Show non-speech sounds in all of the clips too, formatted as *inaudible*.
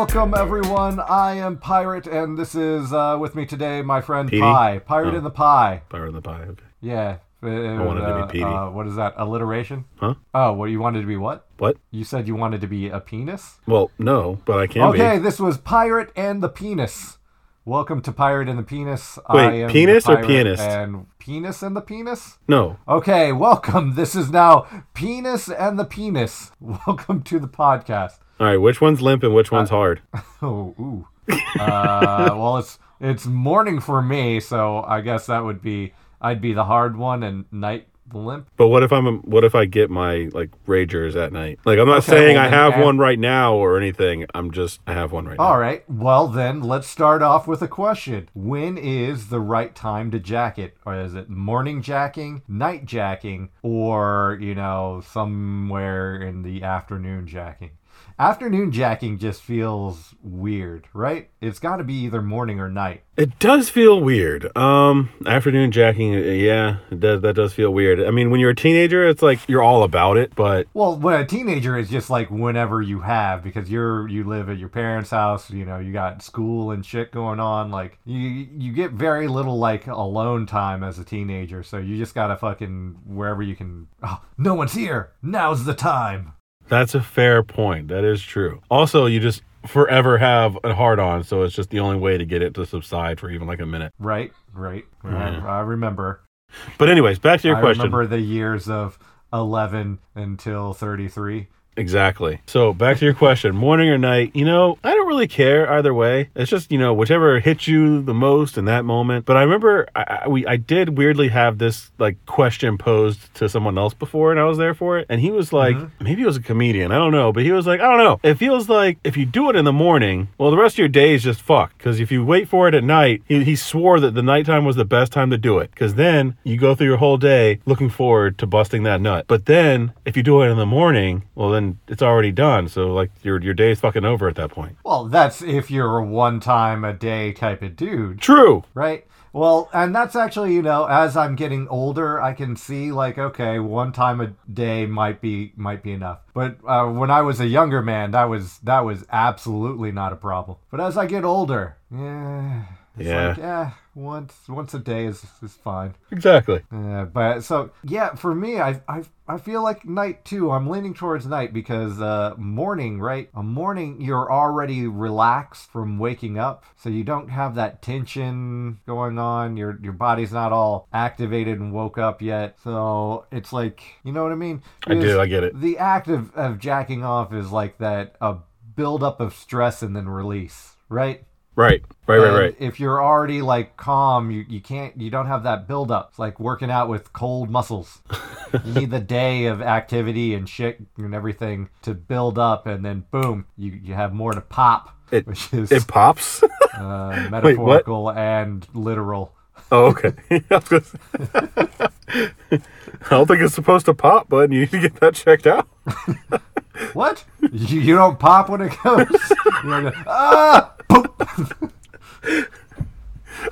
Welcome, everyone. I am Pirate, and this is uh, with me today my friend Petey? Pie. Pirate Oh. in the Pie. Power in the pie. Okay. Yeah. I wanted to be Petey. Uh, what is that? Alliteration? Huh? Oh, what you wanted to be what? What? You said you wanted to be a penis? Well, no, but I can be. Okay, this was Pirate and the Penis. Welcome to Pirate and the Penis. Wait, I am penis the or pirate pianist? And Penis and the Penis? No. Okay, welcome. This is now Penis and the Penis. *laughs* Welcome to the podcast. All right, which one's limp and which one's hard? *laughs* Oh, ooh. Uh, well, it's it's morning for me, so I guess that would be I'd be the hard one and night the limp. But what if I'm a, what if I get my like ragers at night? Like I'm not Okay, saying well, I have add- one right now or anything. I'm just I have one right All now. All right. Well, then let's start off with a question. When is the right time to jack it? Or is it morning jacking, night jacking, or, you know, somewhere in the afternoon jacking? Afternoon jacking just feels weird, right? It's got to be either morning or night. It does feel weird. Um, afternoon jacking, uh, yeah, it does, that does feel weird. I mean, when you're a teenager, it's like you're all about it, but Well, when a teenager is just like whenever you have because you're you live at your parents' house, you know, you got school and shit going on. Like you you get very little like alone time as a teenager, so you just gotta fucking wherever you can. Oh, no one's here. Now's the time. That's a fair point. That is true. Also, you just forever have a hard on, so it's just the only way to get it to subside for even like a minute. Right, right. Yeah. I, I remember. But anyways, back to your I question. remember the years of eleven until thirty three. Exactly. So back to your question, morning or night, you know, I don't really care either way. It's just, you know, whichever hits you the most in that moment. But I remember I, I, we, I did weirdly have this like question posed to someone else before and I was there for it. And he was like, mm-hmm. maybe it was a comedian. I don't know. But he was like, I don't know. It feels like if you do it in the morning, well, the rest of your day is just fucked. Because if you wait for it at night, he, he swore that the nighttime was the best time to do it. Because then you go through your whole day looking forward to busting that nut. But then if you do it in the morning, well, then it's already done. So like your your day is fucking over at that point. Well, that's if you're a one time a day type of dude. True. Right. Well, and that's actually, you know, as I'm getting older, I can see like, okay, one time a day might be might be enough. But uh, when I was a younger man, that was that was absolutely not a problem. But as I get older, yeah, it's Yeah. like, yeah, once once a day is is fine. Exactly. Yeah, but so yeah, for me, I I I feel like night too. I'm leaning towards night because uh, morning, right? A morning, you're already relaxed from waking up, so you don't have that tension going on. Your your body's not all activated and woke up yet, so it's like you know what I mean. I do. I get it. The act of, of jacking off is like that a buildup of stress and then release, right? Right. Right. Right. Right. If you're already like calm, you, you can't you don't have that buildup. It's like working out with cold muscles. *laughs* you need the day of activity and shit and everything to build up, and then boom, you you have more to pop, It- which is It pops. uh, *laughs* metaphorical and literal. oh, okay. *laughs* I, was gonna say- I don't think it's supposed to pop, bud. You need to get that checked out. What? you, you don't pop when it goes. You're like, ah. *laughs*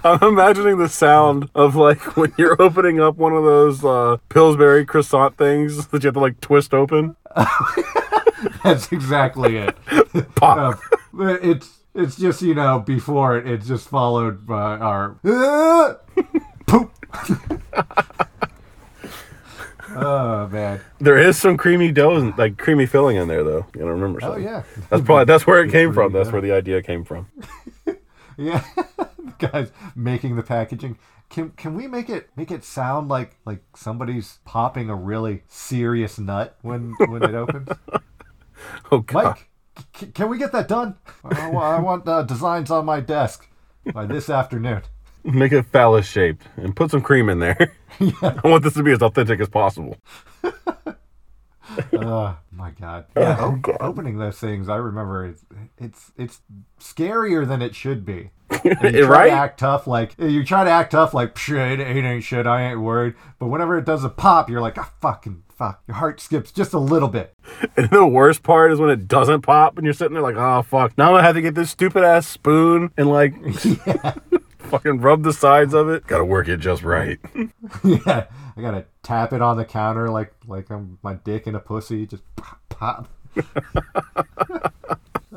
I'm imagining the sound of like when you're opening up one of those uh, Pillsbury croissant things *laughs* that you have to like twist open. *laughs* That's exactly it. Pop. Uh, it's it's just you know before it it's just followed by our "Ah!" poop. Oh man! There is some creamy dough, and, like creamy filling in there, though. You gotta remember. Oh yeah, That's probably that's where it came from. That's where the idea came from. *laughs* yeah. *laughs* guys making the packaging. Can can we make it make it sound like like somebody's popping a really serious nut when when it opens? *laughs* Oh god. Mike, c- can we get that done? I want, I want uh, designs on my desk by this afternoon. Make it phallus shaped and put some cream in there. *laughs* I want this to be as authentic as possible. *laughs* Oh my god! *laughs* Yeah, Oh, God. opening those things, I remember it's it's it's scarier than it should be. And you try right? to act tough, like you try to act tough, like shit, it ain't shit, I ain't worried. But whenever it does a pop, you're like, ah, fucking fuck. Your heart skips just a little bit. And the worst part is when it doesn't pop and you're sitting there like, oh fuck. Now I'm gonna have to get this stupid ass spoon and like fucking rub the sides of it. Gotta work it just right. *laughs* yeah, I gotta tap it on the counter like like I'm my dick in a pussy, just pop. pop. *laughs*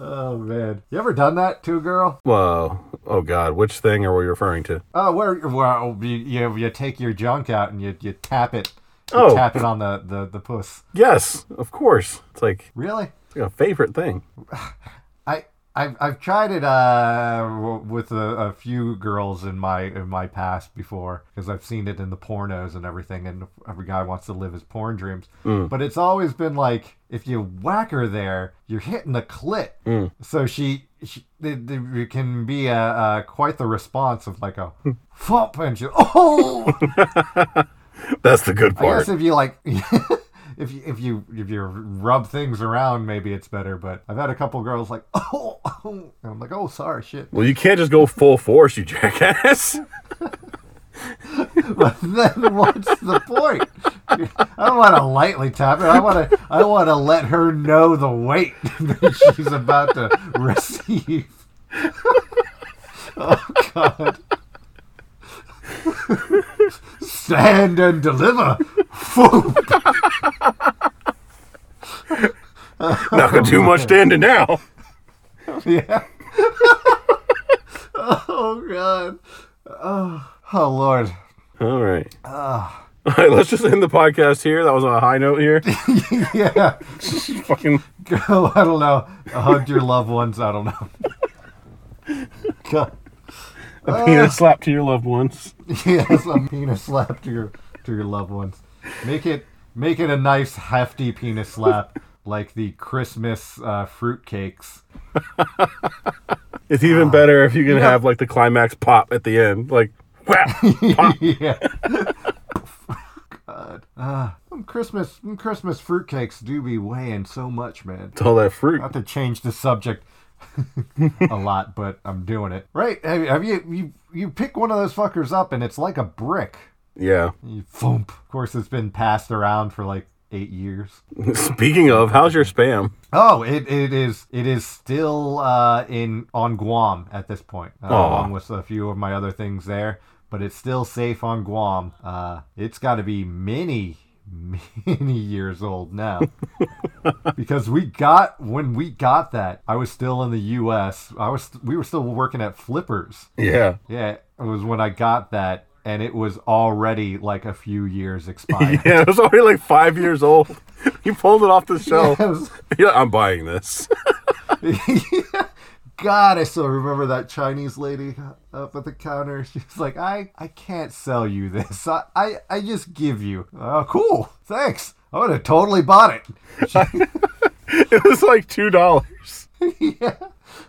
Oh man, you ever done that to a girl? Whoa. Oh God, which thing are we referring to? Oh, where well, you, you you take your junk out and you you tap it, you Oh. tap it on the the the puss. Yes, of course. It's like, Really? it's like a favorite thing. *laughs* I've, I've tried it uh, with a, a few girls in my in my past before because I've seen it in the pornos and everything, and every guy wants to live his porn dreams. But it's always been like if you whack her there, you're hitting the clit, so she. she it, it can be a, uh quite the response of like a *laughs* thump and she *laughs* oh *laughs* That's the good I guess part. if you like, if you if you if you rub things around, maybe it's better. But I've had a couple girls like, *laughs* oh, oh. And I'm like, oh, sorry, shit. Well, you can't just go full force, you jackass. *laughs* But then what's the point? I don't want to lightly tap it. I want to I want to let her know the weight *laughs* that she's about to receive. oh God. Stand and deliver. Not gonna do much standing now. Yeah. oh God. Oh, oh Lord. All right. Ah. All right, let's just end the podcast here. That was on a high note here. *laughs* Yeah. *laughs* Fucking Go. *laughs* I don't know. Hug your loved ones. I don't know. God. *laughs* a penis slap to your loved ones. *laughs* Yes, a penis slap to your to your loved ones. Make it make it a nice hefty penis slap, *laughs* like the Christmas uh, fruit cakes. It's even better if you can have like the climax pop at the end, like whap, pop. yeah. God. Ah, them Christmas them Christmas fruitcakes do be weighing so much, man. It's all that fruit. Not to change the subject *laughs* a lot, but I'm doing it. Right? Have, have you you you pick one of those fuckers up and it's like a brick. Yeah. You thump. Of course, it's been passed around for like eight years. *laughs* Speaking of, how's your spam? Oh, it, it is it is still uh, in on Guam at this point, uh, along with a few of my other things there. But it's still safe on Guam. Uh, it's got to be many many *laughs* years old now because we got when we got that I was still in the U.S. I was we were still working at Flippers. Yeah. Yeah, it was when I got that, and it was already like a few years expired. *laughs* Yeah, it was already like five years old. *laughs* You pulled it off the shelf. It was- Yeah, I'm buying this. God, I still remember that Chinese lady up at the counter. *laughs* She was like, "I, I can't sell you this. I, I, I just give you." Oh, cool. Thanks. I would have totally bought it. *laughs* It was like two dollars. *laughs* yeah.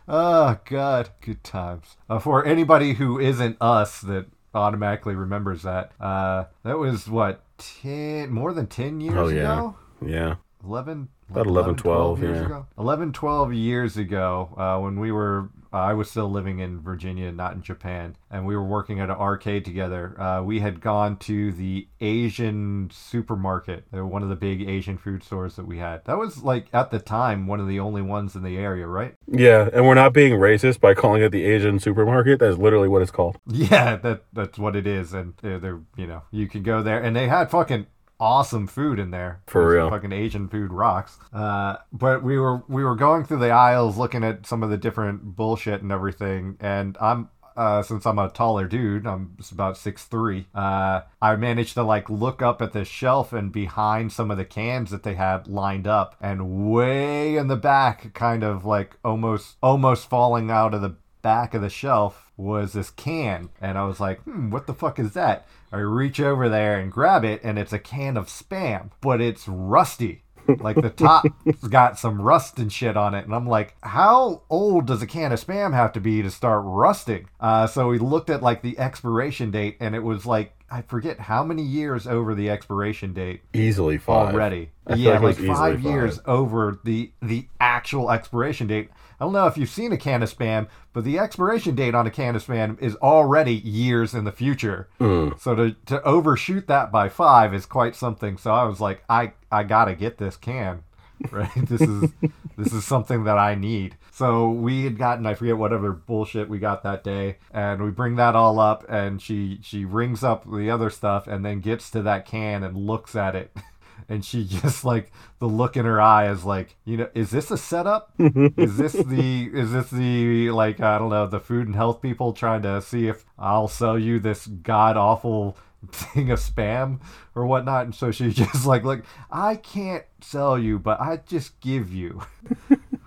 Oh God, good times. Uh, for anybody who isn't us that automatically remembers that, uh, that was what ten, more than ten years Oh yeah, ago. yeah. 11 About 11, 12, years yeah. ago 11 12 years ago uh, when we were uh, i was still living in virginia not in japan and we were working at an arcade together uh, we had gone to the asian supermarket They were one of the big asian food stores that we had that was like at the time one of the only ones in the area right Yeah, and we're not being racist by calling it the Asian supermarket. That's literally what it's called. *laughs* yeah that that's what it is and they're, they're you know you can go there and they had fucking awesome food in there For real. fucking asian food rocks uh but we were we were going through the aisles looking at some of the different bullshit and everything and i'm uh, since I'm a taller dude, I'm about six three. Uh, I managed to like look up at the shelf and behind some of the cans that they had lined up, and way in the back, kind of like almost almost falling out of the back of the shelf was this can and i was like hmm what the fuck is that i reach over there and grab it and it's a can of spam but it's rusty like the top's *laughs* got some rust and shit on it and i'm like how old does a can of spam have to be to start rusting uh, so we looked at like the expiration date and it was like i forget how many years over the expiration date Easily five. already. Yeah, like like, five five. years over the the actual expiration date. I don't know if you've seen a can of spam, but the expiration date on a can of spam is already years in the future. Mm. So to to overshoot that by five is quite something. So I was like, I I gotta get this can. *laughs* Right, this is *laughs* this is something that I need. So we had gotten I forget whatever bullshit we got that day, and we bring that all up, and she she rings up the other stuff, and then gets to that can and looks at it, *laughs* and she *laughs* just like the look in her eye is like, you know, is this a setup? *laughs* is this the is this the like I don't know the food and health people trying to see if I'll sell you this god awful thing of spam or whatnot? And so she *laughs* just like, look, I can't sell you, but I just give you.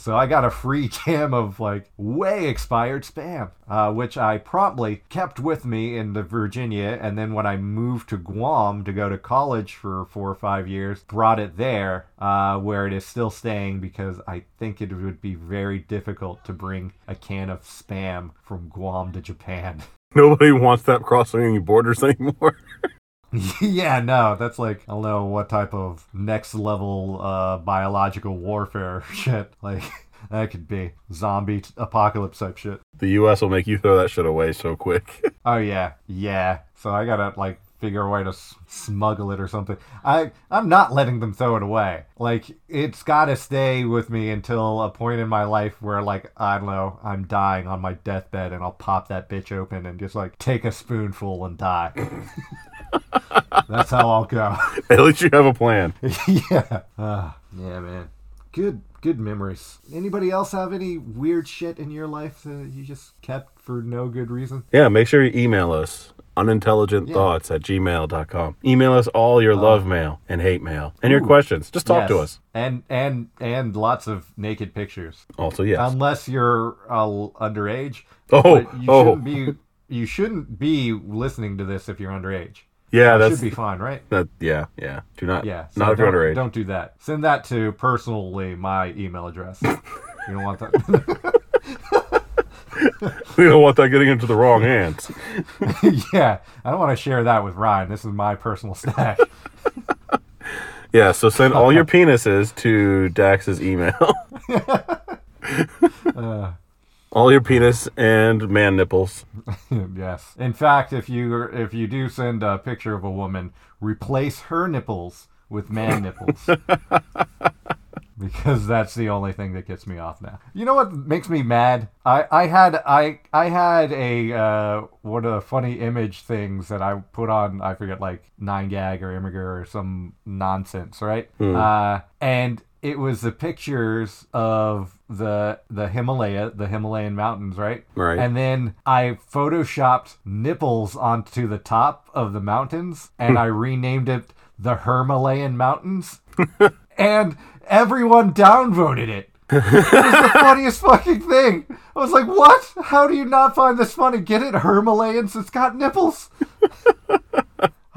So I got a free *laughs* can of like way expired spam, uh, which I promptly kept with me in the Virginia. And then when I moved to Guam to go to college for four or five years, brought it there, uh, where it is still staying because I think it would be very difficult to bring a can of spam from Guam to Japan. *laughs* Nobody wants that crossing any borders *laughs* anymore. *laughs* yeah, no, that's like I don't know what type of next level uh, biological warfare *laughs* shit. Like *laughs* that could be zombie t- apocalypse type shit. the U.S. will make you throw that shit away so quick. Oh yeah, yeah. So I gotta like figure a way to s- smuggle it or something. I I'm not letting them throw it away. Like it's gotta stay with me until a point in my life where like I don't know I'm dying on my deathbed and I'll pop that bitch open and just like take a spoonful and die. *laughs* That's how I'll go. *laughs* At least you have a plan. *laughs* yeah. Uh, yeah, man. Good good memories. Anybody else have any weird shit in your life that you just kept for no good reason? Yeah, make sure you email us unintelligentthoughts at gmail.com. Email us all your love mail and hate mail and your questions. Just talk to Yes. us. And and and lots of naked pictures. Also, yes. Unless you're uh, underage. oh, But you oh, shouldn't be you shouldn't be listening to this if you're underage. yeah, That that's should be fine, right? that. Yeah, yeah. Do not, Yeah. so not if you're don't- underage. Don't do that. Send that to personally my email address. *laughs* you don't want that. *laughs* *laughs* We don't want that getting into the wrong hands. *laughs* yeah, I don't want to share that with Ryan. This is my personal stash. *laughs* Yeah, so send all your penises to Dax's email. Uh, all your penis and man nipples. yes. In fact, if you if you do send a picture of a woman, replace her nipples with man nipples. *laughs* because that's the only thing that gets me off now. You know what makes me mad? I, I had I I had a uh, one of the funny image things that I put on I forget like nine gag or Imgur or some nonsense, right? Uh, and it was the pictures of the the Himalaya, the Himalayan mountains, right? Right. And then I photoshopped nipples onto the top of the mountains and I renamed it the Himalayan Mountains. *laughs* and everyone downvoted it. *laughs* It was the funniest fucking thing. I was like, what? How do you not find this funny? Get it? Himalayans, it's got nipples.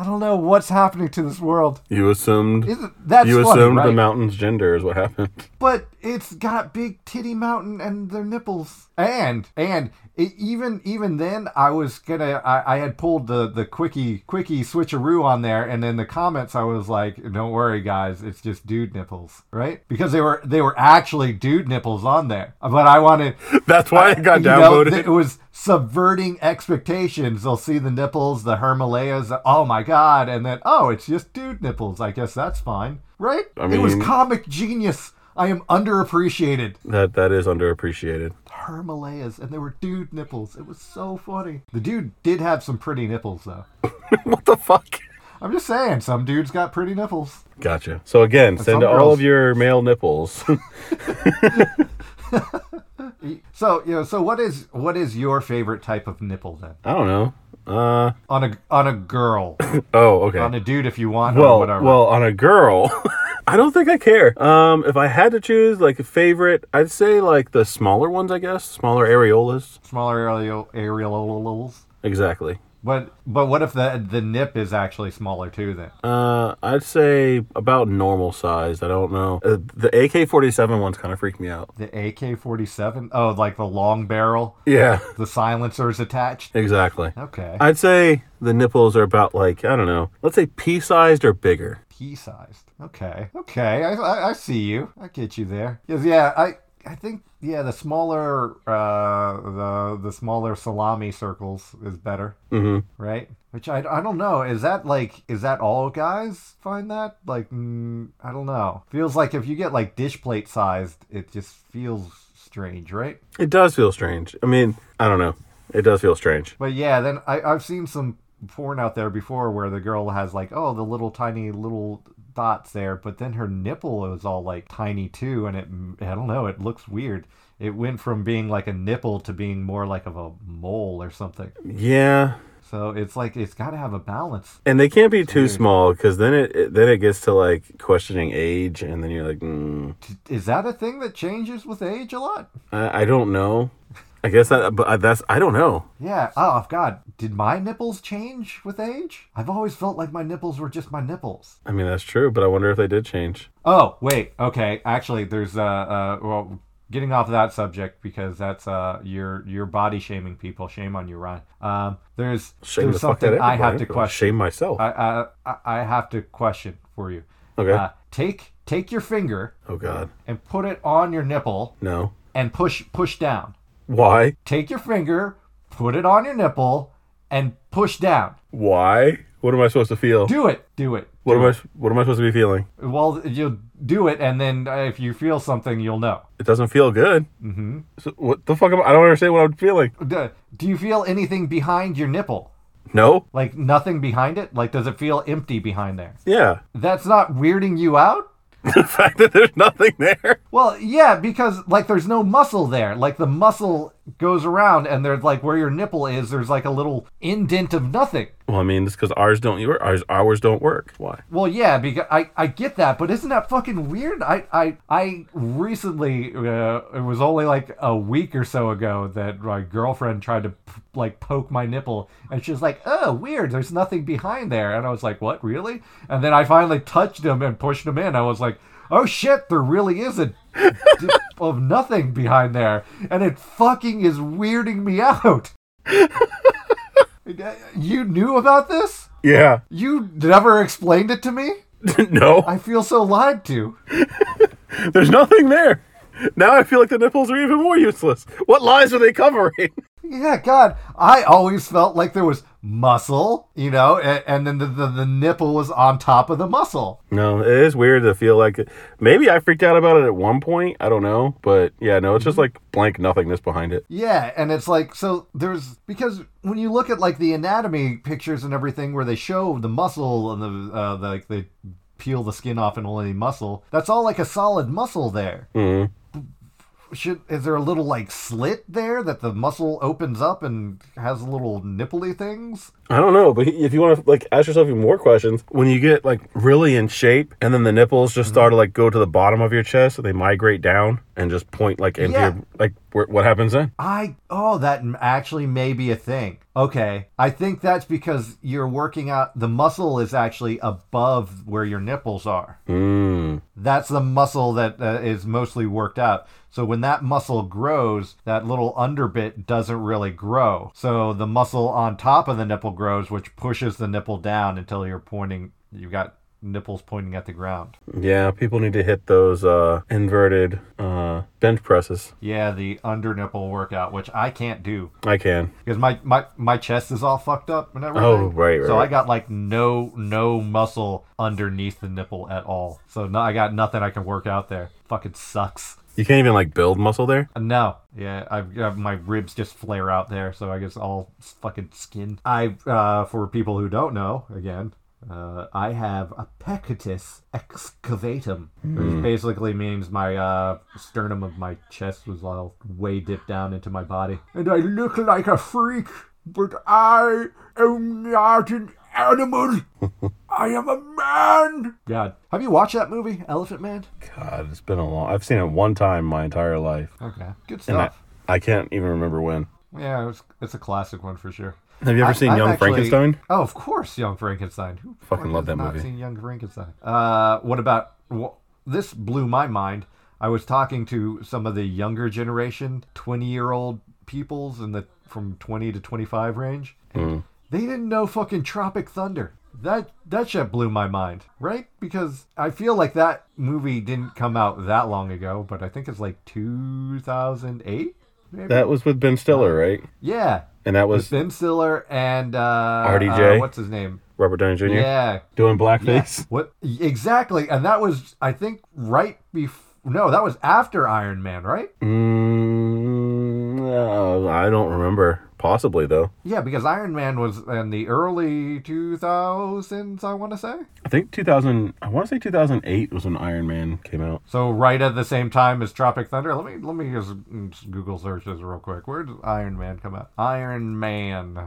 I don't know what's happening to this world. You assumed Isn't, that's you funny, assumed the mountain's gender is what happened. But it's got big titty mountain and their nipples and and it, even even then i was gonna I, I had pulled the the quickie quickie switcheroo on there and in the comments i was like don't worry guys it's just dude nipples right because they were they were actually dude nipples on there but i wanted *laughs* That's why it got you know, it was subverting expectations. They'll see the nipples, the Himalayas. Oh my god! And then oh, it's just dude nipples. I guess that's fine, right? I it was comic genius. I am underappreciated. that that is underappreciated. Himalayas, and they were dude nipples. It was so funny. The dude did have some pretty nipples, though. *laughs* what the fuck? I'm just saying, some dudes got pretty nipples. Gotcha. So again, send all girls- of your male nipples. *laughs* *laughs* So you know, so what is what is your favorite type of nipple then? I don't know. Uh On a on a girl, *coughs* oh, okay. on a dude if you want, or well, whatever. well, on a girl, I don't think I care. Um, if I had to choose like a favorite, I'd say like the smaller ones. I guess smaller areolas. smaller aerial areolas. Exactly. But but what if the the nip is actually smaller too? Then Uh, I'd say about normal size. I don't know. Uh, the AK forty seven ones kind of freak me out. the AK forty seven. Oh, like the long barrel, Yeah, the silencers attached. exactly. Okay, I'd say the nipples are about like I don't know. Let's say pea sized or bigger. Pea sized. Okay, okay. I, I I see you. I get you there. Yes, yeah. I I think yeah. The smaller uh the the smaller salami circles is better, hmm right? Which I, I don't know. Is that like is that all guys find that like mm, I don't know. Feels like if you get like dish plate sized, it just feels strange, right? It does feel strange. I mean, I don't know. It does feel strange. But yeah, then I, I've seen some porn out there before where the girl has like, oh, the little tiny little dots there, but then her nipple was all like tiny too, and it I don't know, it looks weird. It went from being like a nipple to being more like of a mole or something. Yeah. So it's like it's got to have a balance. And they can't be too weird. small because then it, it then it gets to like questioning age, and then you're like, mm, Is that a thing that changes with age a lot? I, I don't know. I guess that, but that's I don't know. Yeah. Oh God, did my nipples change with age? I've always felt like my nipples were just my nipples. I mean that's true, but I wonder if they did change. Oh wait, okay. Actually, there's uh, uh well, getting off that subject because that's uh you're you're body shaming people. Shame on you, Ryan. Um, there's Shame there's the something I have to question. Shame myself. I, I I- I have to question for you. okay. Uh, take take your finger oh God. and put it on your nipple No. and push push down. Why? Take your finger, put it on your nipple, and push down. Why? What am I supposed to feel? Do it. Do it. what Do am I? What am I supposed to be feeling? Well, you'll do it, and then uh, if you feel something, you'll know. It doesn't feel good. Mm-hmm. So what the fuck? Am, I don't understand what I'm feeling. Do, do you feel anything behind your nipple? No. Like nothing behind it? Like does it feel empty behind there? Yeah. That's not weirding you out? *laughs* the fact that there's nothing there. Well, yeah, because like there's no muscle there. Like the muscle goes around and there's like where your nipple is, there's like a little indent of nothing. Well, I mean, it's because ours don't work. Ours, ours don't work. Why? Well, yeah, because I, I get that, but isn't that fucking weird? I I I recently uh, it was only like a week or so ago that my girlfriend tried to p- like poke my nipple, and she was like, "Oh, weird. There's nothing behind there." And I was like, "What, really?" And then I finally touched him and pushed him in. I was like, "Oh shit, there really is a *laughs* of nothing behind there," and it fucking is weirding me out. *laughs* you knew about this? Yeah. You never explained it to me? *laughs* no. I feel so lied to. There's nothing there. Now I feel like the nipples are even more useless. What lies are they covering? Yeah, God, I always felt like there was muscle, you know, and, and then the, the, the nipple was on top of the muscle. No, it is weird to feel like maybe I freaked out about it at one point. I don't know, but yeah, no, it's just like blank nothingness behind it. Yeah, and it's like, so there's, because when you look at like the anatomy pictures and everything where they show the muscle and the, uh, the, like they peel the skin off and only muscle, that's all like a solid muscle there. hmm Should, is there a little like slit there that the muscle opens up and has little nipply things? I don't know, but if you want to like ask yourself even more questions, when you get like really in shape and then the nipples just start to mm-hmm. like go to the bottom of your chest, so they migrate down and just point like into Yeah. your like where, what happens then? I oh that actually may be a thing. Okay, I think that's because you're working out. The muscle is actually above where your nipples are. Mm. That's the muscle that uh, is mostly worked out. So when that muscle grows, that little underbit doesn't really grow. So the muscle on top of the nipple grows, which pushes the nipple down until you're pointing. You've got nipples pointing at the ground. Yeah, people need to hit those uh inverted uh bench presses. Yeah, the under nipple workout, which I can't do. I can. because my, my my chest is all fucked up and everything. Oh, right, right, So I got like no no muscle underneath the nipple at all. So no, I got nothing I can work out there. Fucking sucks. You can't even like build muscle there. No, yeah, I've my ribs just flare out there, so I guess all fucking skin. I, uh, for people who don't know, again, uh, I have a pectus excavatum, which basically means my uh, sternum of my chest was all way dipped down into my body, and I look like a freak, but I am not an animal. *laughs* I am a man. God, have you watched that movie, Elephant Man? God, it's been a long. I've seen it one time my entire life, Okay, good and I, stuff. I can't even remember when. Yeah, it was, it's a classic one for sure. Have you ever I- seen I've Young actually- Frankenstein? Oh, of course, Young Frankenstein. Who Fucking fuck love has that not movie. Seen Young Frankenstein. Uh, what about wh- this? Blew my mind. I was talking to some of the younger generation, twenty-year-old peoples in the from twenty to twenty-five range. Mm. They didn't know fucking Tropic Thunder. That that shit blew my mind, right? Because I feel like that movie didn't come out that long ago, but I think it's like two thousand eight. Maybe. That was with Ben Stiller, right? yeah, And that was Ben Stiller and uh, RDJ? uh, what's his name? Robert Downey Jr. Yeah, doing yeah. blackface. What exactly? And that was, I think, right before. No, that was after Iron Man, right? Mm, Uh, I don't remember. Possibly though. Yeah, because Iron Man was in the early 2000s, I want to say. I think 2000. I want to say 2008 was when Iron Man came out. So right at the same time as Tropic Thunder. Let me let me just, just Google search this real quick. Where did Iron Man come out? Iron Man.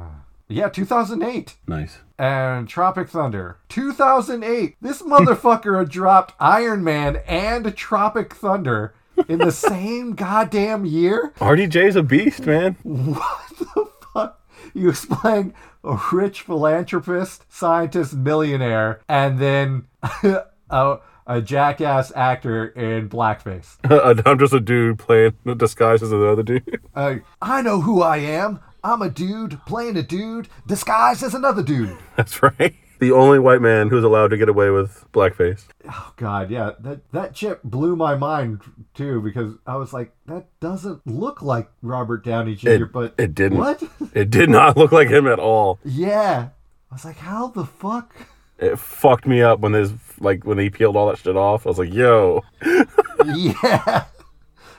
Yeah, 2008. Nice. And Tropic Thunder. 2008. This motherfucker *laughs* dropped Iron Man and Tropic Thunder in the same goddamn year. RDJ's a beast, man. What the fuck? He was playing a rich philanthropist, scientist, millionaire, and then *laughs* a, a jackass actor in blackface. *laughs* I'm just a dude playing the disguised as another dude. *laughs* Uh, I know who I am. I'm a dude playing a dude disguised as another dude. That's right. The only white man who's allowed to get away with blackface. Oh God, yeah, that that chip blew my mind too because I was like, that doesn't look like Robert Downey Jr. It- but it didn't. What? *laughs* It did not look like him at all. yeah, I was like, how the fuck? It fucked me up when there's like when he peeled all that shit off. I was like, yo. *laughs* yeah,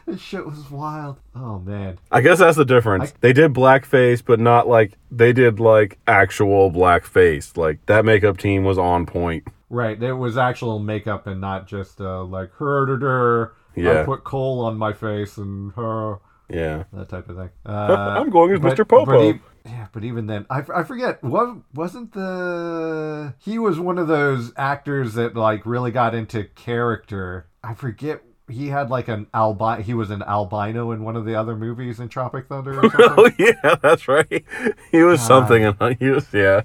*laughs* this shit was wild. Oh man, I guess that's the difference. I- they did blackface, but not like they did like actual blackface. Like that makeup team was on point. right? There was actual makeup and not just uh, like her. Yeah. I put coal on my face and her. Yeah. that type of thing. Uh, *laughs* I'm going as but- Mr. Popo. but e- yeah, but even then, I, I forget. What wasn't the he was one of those actors that like really got into character. I forget. He had like an albino. He was an albino in one of the other movies in Tropic Thunder. Or *laughs* something. oh yeah, that's right. He was God. something, and he was yeah.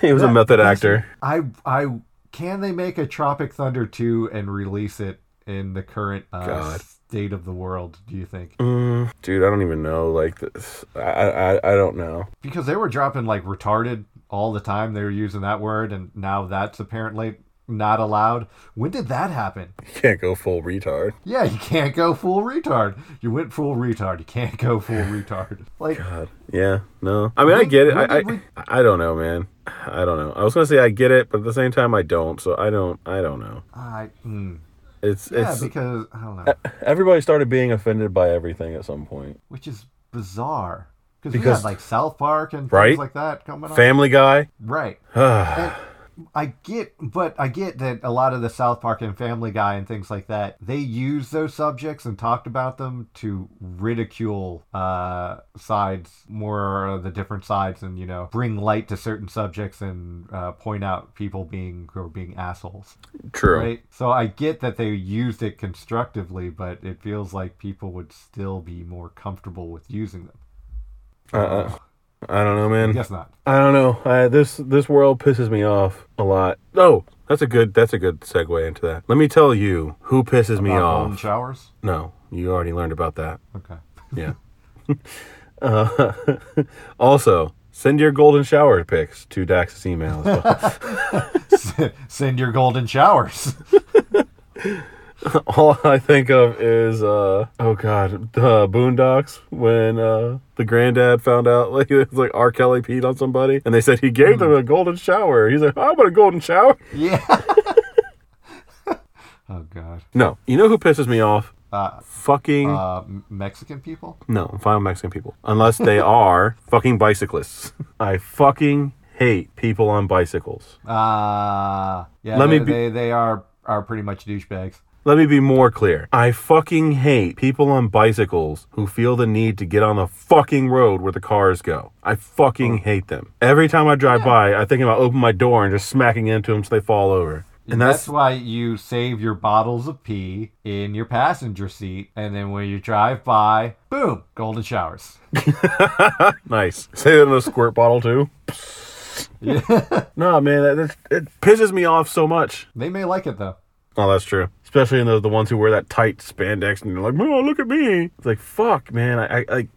he was a method actor. I I can they make a Tropic Thunder two and release it in the current uh, state of the world? Do you think? Mm, dude, I don't even know. Like this, I, I I don't know. because they were dropping like retarded all the time. They were using that word, and now that's apparently not allowed. When did that happen? You can't go full retard. Yeah, you can't go full retard. You went full retard. You can't go full retard. *laughs* Like, God. Yeah. No. I mean, I get it. I, I we- I don't know, man. I don't know. I was gonna say I get it, but at the same time, I don't. So I don't. I don't know. I, mm, It's yeah, it's because I don't know, everybody started being offended by everything at some point. which is bizarre. Because we had like South Park and things Right? like that coming on. Family Guy. right. *sighs* And I get, but I get that a lot of the South Park and Family Guy and things like that, they use those subjects and talked about them to ridicule uh, sides, more of the different sides, and you know, bring light to certain subjects and uh, point out people being or being assholes. True. Right. So I get that they used it constructively, but it feels like people would still be more comfortable with using them. Uh, uh, I don't know, man. guess not. I don't know. I, this this world pisses me off a lot. Oh, that's a good that's a good segue into that. Let me tell you who pisses me About golden off. showers. No, you already learned about that. Okay. *laughs* Yeah. uh, *laughs* also, send your golden shower pics to Dax's email. as well. *laughs* Send your golden showers. *laughs* All I think of is, uh, oh god, the Boondocks when uh, the granddad found out *laughs* like it's like R. Kelly peed on somebody, and they said he gave them a golden shower. He's like, I want a golden shower. *laughs* Yeah. oh god. No, you know who pisses me off? Uh, Fucking uh, Mexican people. no, I'm fine with Mexican people unless they are fucking bicyclists. I fucking hate people on bicycles. Uh yeah. Let me be- they they are are pretty much douchebags. Let me be more clear. I fucking hate people on bicycles who feel the need to get on the fucking road where the cars go. I fucking oh. hate them. Every time I drive by, I think about opening my door and just smacking into them so they fall over. And that's, that's, why you save your bottles of pee in your passenger seat, and then when you drive by, boom, golden showers. *laughs* nice. Save it in a squirt bottle too. *laughs* Yeah. No, man, that, that, it pisses me off so much. they may like it though. Oh, that's true. Especially in the the ones who wear that tight spandex and they're like, "Oh, look at me!" It's like, "Fuck, man!" I, I like.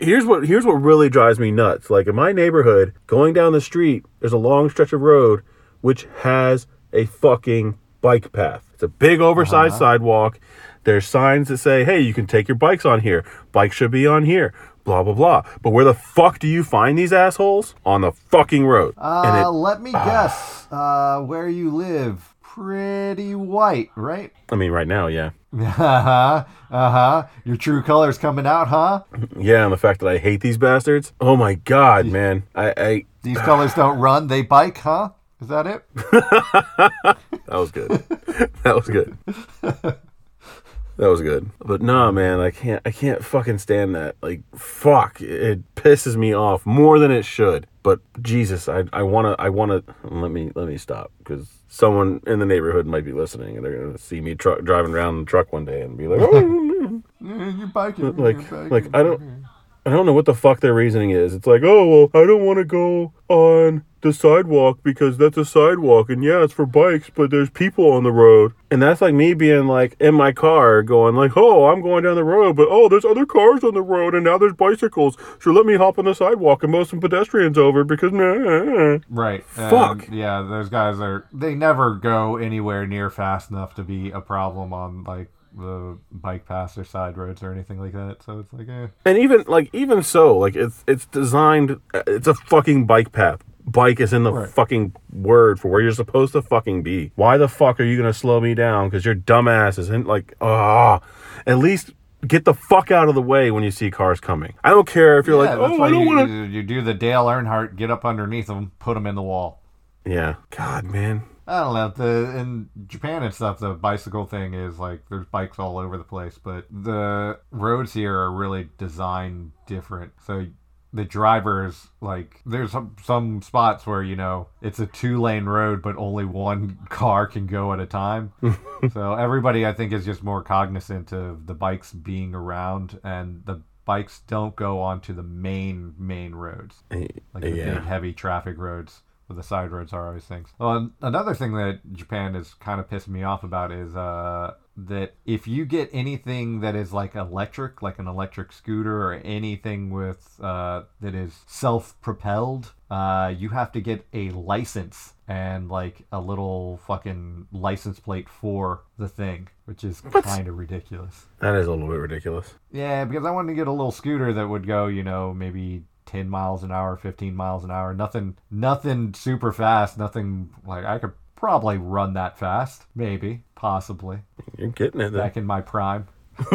Here's what here's what really drives me nuts. Like in my neighborhood, going down the street, there's a long stretch of road which has a fucking bike path. It's a big oversized sidewalk. There's signs that say, "Hey, you can take your bikes on here. Bikes should be on here." Blah blah blah. But where the fuck do you find these assholes? On the fucking road. Uh, and it, let me guess. Uh, where you live, pretty white, right? I mean, right now, yeah. *laughs* Uh huh. Uh huh. Your true colors coming out, huh? Yeah, and the fact that I hate these bastards. Oh my god, man. I, I These colors don't run, they bike, huh? Is that it? *laughs* that was good. *laughs* that was good. That was good. But nah, man, I can't. I can't fucking stand that. Like, fuck, it pisses me off more than it should. But Jesus, I I wanna I wanna let me let me stop because someone in the neighborhood might be listening and they're gonna see me truck driving around in the truck one day and be like, oh, *laughs* You're biking. like you're biking. like I don't I don't know what the fuck their reasoning is. It's like, oh well, I don't want to go on the sidewalk because that's a sidewalk and yeah, it's for bikes, but there's people on the road. And that's like me being like in my car going like, "Oh, I'm going down the road, but oh, there's other cars on the road and now there's bicycles. So let me hop on the sidewalk and mow some pedestrians over because nah." Right. Fuck. And, yeah, those guys are. They never go anywhere near fast enough to be a problem on like the bike paths or side roads or anything like that. So it's like, eh. And even like even so, like it's it's designed it's a fucking bike path. Bike is in the Right. fucking word for where you're supposed to fucking be. Why the fuck are you gonna slow me down? Because your dumbass isn't like ah. At least get the fuck out of the way when you see cars coming. I don't care if you're yeah, like, that's oh, why I don't you, want to. you do the Dale Earnhardt, get up underneath them, put them in the wall. Yeah. God, man. I don't know. The in Japan and stuff, the bicycle thing is like there's bikes all over the place, but the roads here are really designed different. So the drivers like there's some some spots where you know it's a two lane road, but only one *laughs* car can go at a time. *laughs* so everybody, I think, is just more cognizant of the bikes being around, and the bikes don't go onto the main main roads like the Yeah. big heavy traffic roads where the side roads are always things. Well, another thing that Japan is kind of pissing me off about is uh, that if you get anything that is like electric, like an electric scooter or anything with uh, that is self-propelled, uh, you have to get a license and like a little fucking license plate for the thing, which is kind of ridiculous. That is a little bit ridiculous. Yeah, because I wanted to get a little scooter that would go, you know, maybe 10 miles an hour, 15 miles an hour. Nothing nothing super fast, nothing like I could probably run that fast, maybe, possibly, You're getting it. Then. back in my prime. *laughs*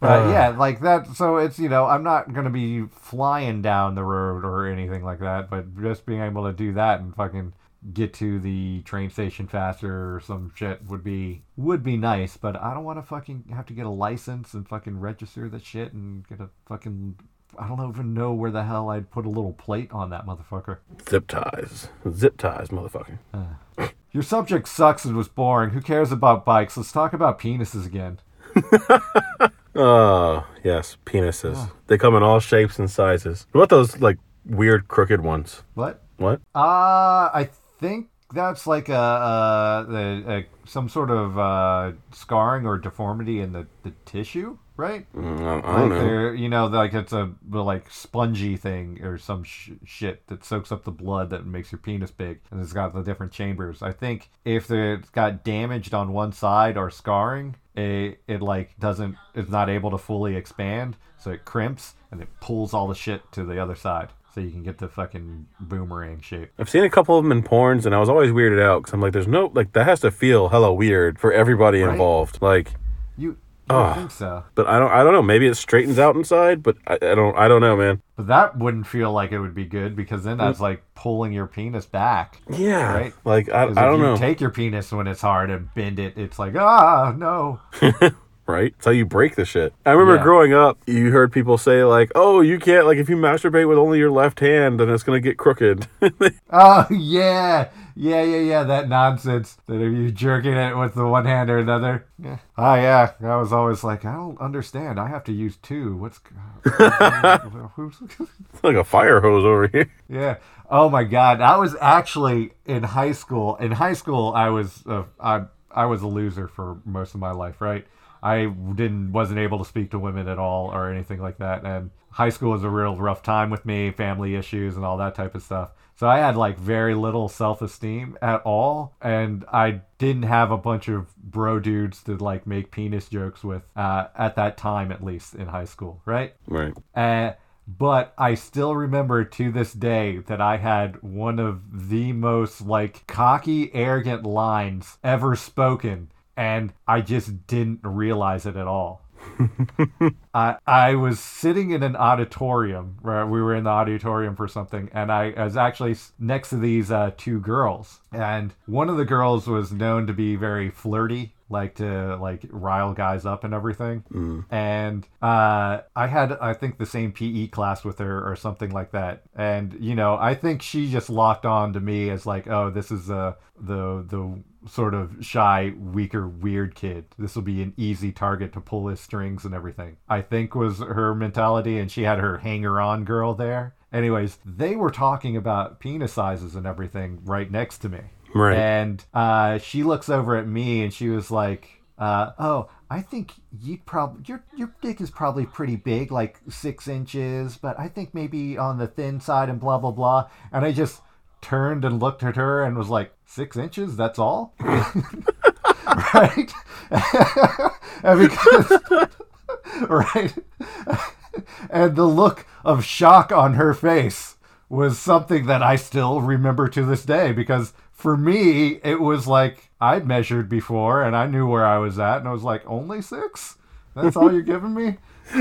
But uh. yeah, like that so it's, you know, I'm not going to be flying down the road or anything like that, but just being able to do that and fucking get to the train station faster or some shit would be would be nice, but I don't want to fucking have to get a license and fucking register the shit and get a fucking I don't even know where the hell I'd put a little plate on that motherfucker. Zip ties. Zip ties, motherfucker. Uh. Your subject sucks and was boring. Who cares about bikes? Let's talk about penises again. *laughs* Oh, yes, penises. They come in all shapes and sizes. What about those like weird crooked ones? What? What? Uh, I think that's like a, a, a, some sort of uh, scarring or deformity in the, the tissue, right? Mm, I, I Like don't know. you know, like it's a like spongy thing or some sh- shit that soaks up the blood that makes your penis big, and it's got the different chambers. I think if it's got damaged on one side or scarring, it it like doesn't, it's not able to fully expand, so it crimps and it pulls all the shit to the other side, so you can get the fucking boomerang shape. I've seen a couple of them in porns, and I was always weirded out because I'm like, there's no like that has to feel hella weird for everybody Right? involved. Like, You, you Ah. think so? but I don't, I don't know. Maybe it straightens out inside, but I, I don't, I don't know, man. But that wouldn't feel like it would be good because then that's like pulling your penis back. Yeah, Right. Like I, I don't if you know. Take your penis when it's hard and bend it. It's like ah no. *laughs* right? It's how you break the shit. I remember Yeah. growing up, you heard people say like, "Oh, you can't like if you masturbate with only your left hand, then it's gonna get crooked." *laughs* Oh yeah, yeah, yeah, yeah. That nonsense that if you jerking it with the one hand or another. Yeah. Oh yeah. I was always like, I don't understand. I have to use two. What's *laughs* *laughs* it's like a fire hose over here. Yeah. Oh my God. I was actually in high school. In high school, I was uh, I I was a loser for most of my life. Right. I didn't wasn't able to speak to women at all or anything like that. And high school was a real rough time with me, family issues and all that type of stuff. So I had like very little self esteem at all, and I didn't have a bunch of bro dudes to like make penis jokes with uh, at that time, at least in high school, right? Right. Uh, but I still remember to this day that I had one of the most like cocky, arrogant lines ever spoken and I just didn't realize it at all. *laughs* I I was sitting in an auditorium where we were in the auditorium for something, and I, I was actually next to these uh, two girls, and one of the girls was known to be very flirty, like to like rile guys up and everything. And uh, I had I think the same PE class with her or something like that, and you know I think she just locked on to me as like, oh, this is uh, the the sort of shy, weaker, weird kid. This will be an easy target to pull his strings and everything. I think was her mentality, and she had her hanger on girl there. Anyways, they were talking about penis sizes and everything right next to me. Right. And uh, she looks over at me and she was like, uh, "Oh, I think you'd probably your your dick is probably pretty big, like six inches, but I think maybe on the thin side and blah blah blah." And I just turned and looked at her and was like, six inches? That's all? right? *laughs* and because right, and the look of shock on her face was something that I still remember to this day because for me it was like I'd measured before and I knew where I was at and I was like only 6 that's all you're giving me *laughs*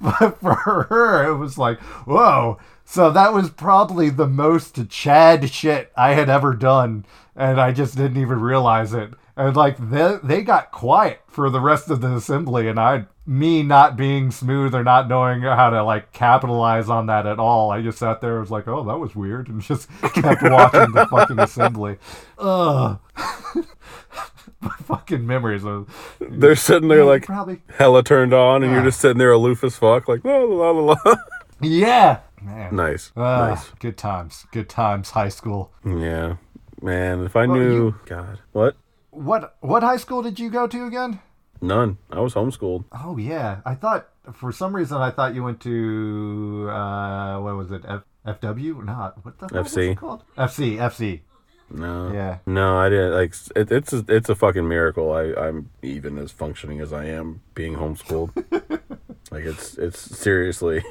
but for her it was like whoa so that was probably the most chad shit I had ever done and I just didn't even realize it and like they, they got quiet for the rest of the assembly and i me not being smooth or not knowing how to like capitalize on that at all i just sat there and was like oh that was weird and just *laughs* kept watching the fucking assembly ugh *laughs* My fucking memories of They're sitting there Yeah, like probably hella turned on, and you're Ah. just sitting there aloof as fuck, like la la la la. *laughs* yeah man nice, Ah, nice. good times good times high school Yeah, man. If I Well, knew, you- God, what? what what high school did you go to again None. I was homeschooled. Oh yeah, I thought for some reason I thought you went to uh what was it F- FW? Not what the FC. it called? FC FC. No. Yeah. No, I didn't. Like, it, it's a, it's a fucking miracle. I I'm even as functioning as I am being homeschooled. *laughs* like it's it's seriously. *laughs*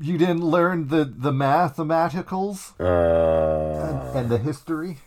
You didn't learn the the mathematicals uh, and the history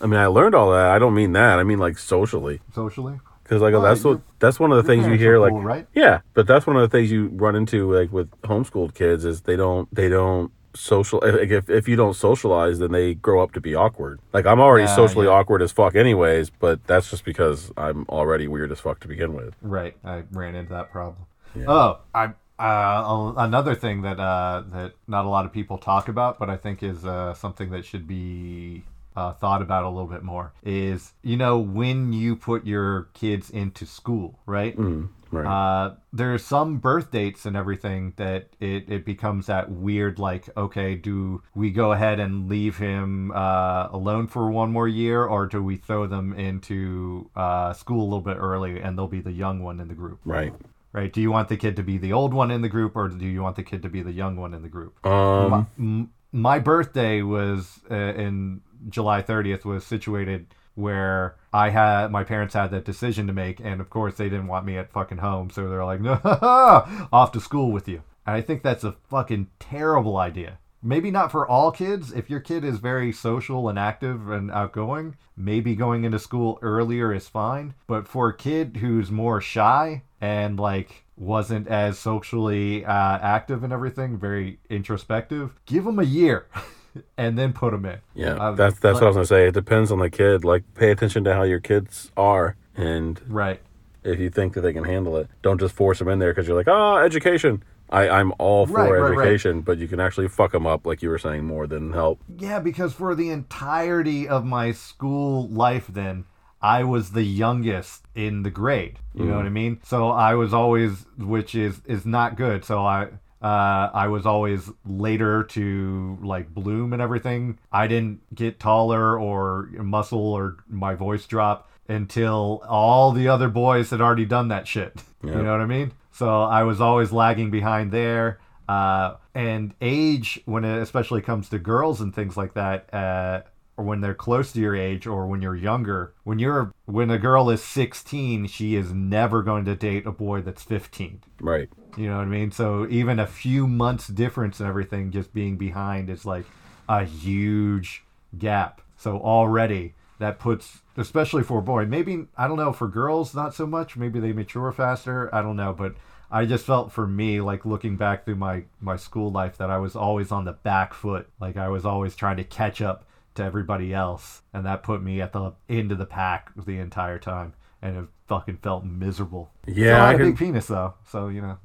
I mean, I learned all that. I don't mean that. I mean like socially, socially. because like Well, that's what that's one of the things you hear. were Like, right? yeah, but that's one of the things you run into like with homeschooled kids is they don't they don't social like if, if you don't socialize then they grow up to be awkward like i'm already Yeah, socially yeah. awkward as fuck anyways but that's just because i'm already weird as fuck to begin with Right. I ran into that problem. Yeah. Oh, I uh, another thing that uh, that not a lot of people talk about, but I think is uh, something that should be uh, thought about a little bit more is you know when you put your kids into school, right? Mm, right. Uh, there's some birth dates and everything that it, it becomes that weird like okay do we go ahead and leave him uh, alone for one more year or do we throw them into uh, school a little bit early and they'll be the young one in the group? Right right do you want the kid to be the old one in the group or do you want the kid to be the young one in the group um my, my birthday was uh, in July 30th was situated where I had my parents had that decision to make, and of course they didn't want me at fucking home, so they're like, no, *laughs* off to school with you. And I think that's a fucking terrible idea. Maybe not for all kids. If your kid is very social and active and outgoing, maybe going into school earlier is fine. But for a kid who's more shy and like wasn't as socially uh, active and everything, very introspective, give them a year *laughs* and then put them in. yeah Uh, that's that's what i was gonna say it depends on the kid like pay attention to how your kids are and Right. if you think that they can handle it don't just force them in there because you're like oh education I, I'm all for Right, right, right. education, but you can actually fuck them up, like you were saying, more than help. Yeah, because for the entirety of my school life, then I was the youngest in the grade. You know what I mean? So I was always, which is is not good. So I. Uh, I was always later to like bloom and everything. I didn't get taller or muscle or my voice drop until all the other boys had already done that shit. Yeah. You know what I mean? So I was always lagging behind there. Uh, and age, when it especially comes to girls and things like that, uh, or when they're close to your age, or when you're younger, when you're when a girl is 16, she is never going to date a boy that's 15. Right. You know what I mean? So even a few months difference and everything, just being behind is like a huge gap. So already that puts especially for a boy maybe i don't know for girls not so much maybe they mature faster i don't know but i just felt for me like looking back through my my school life that i was always on the back foot. Like i was always trying to catch up to everybody else. And that put me at the end of the pack the entire time. And it fucking felt miserable. Yeah, Still I had a can- big penis though. So you know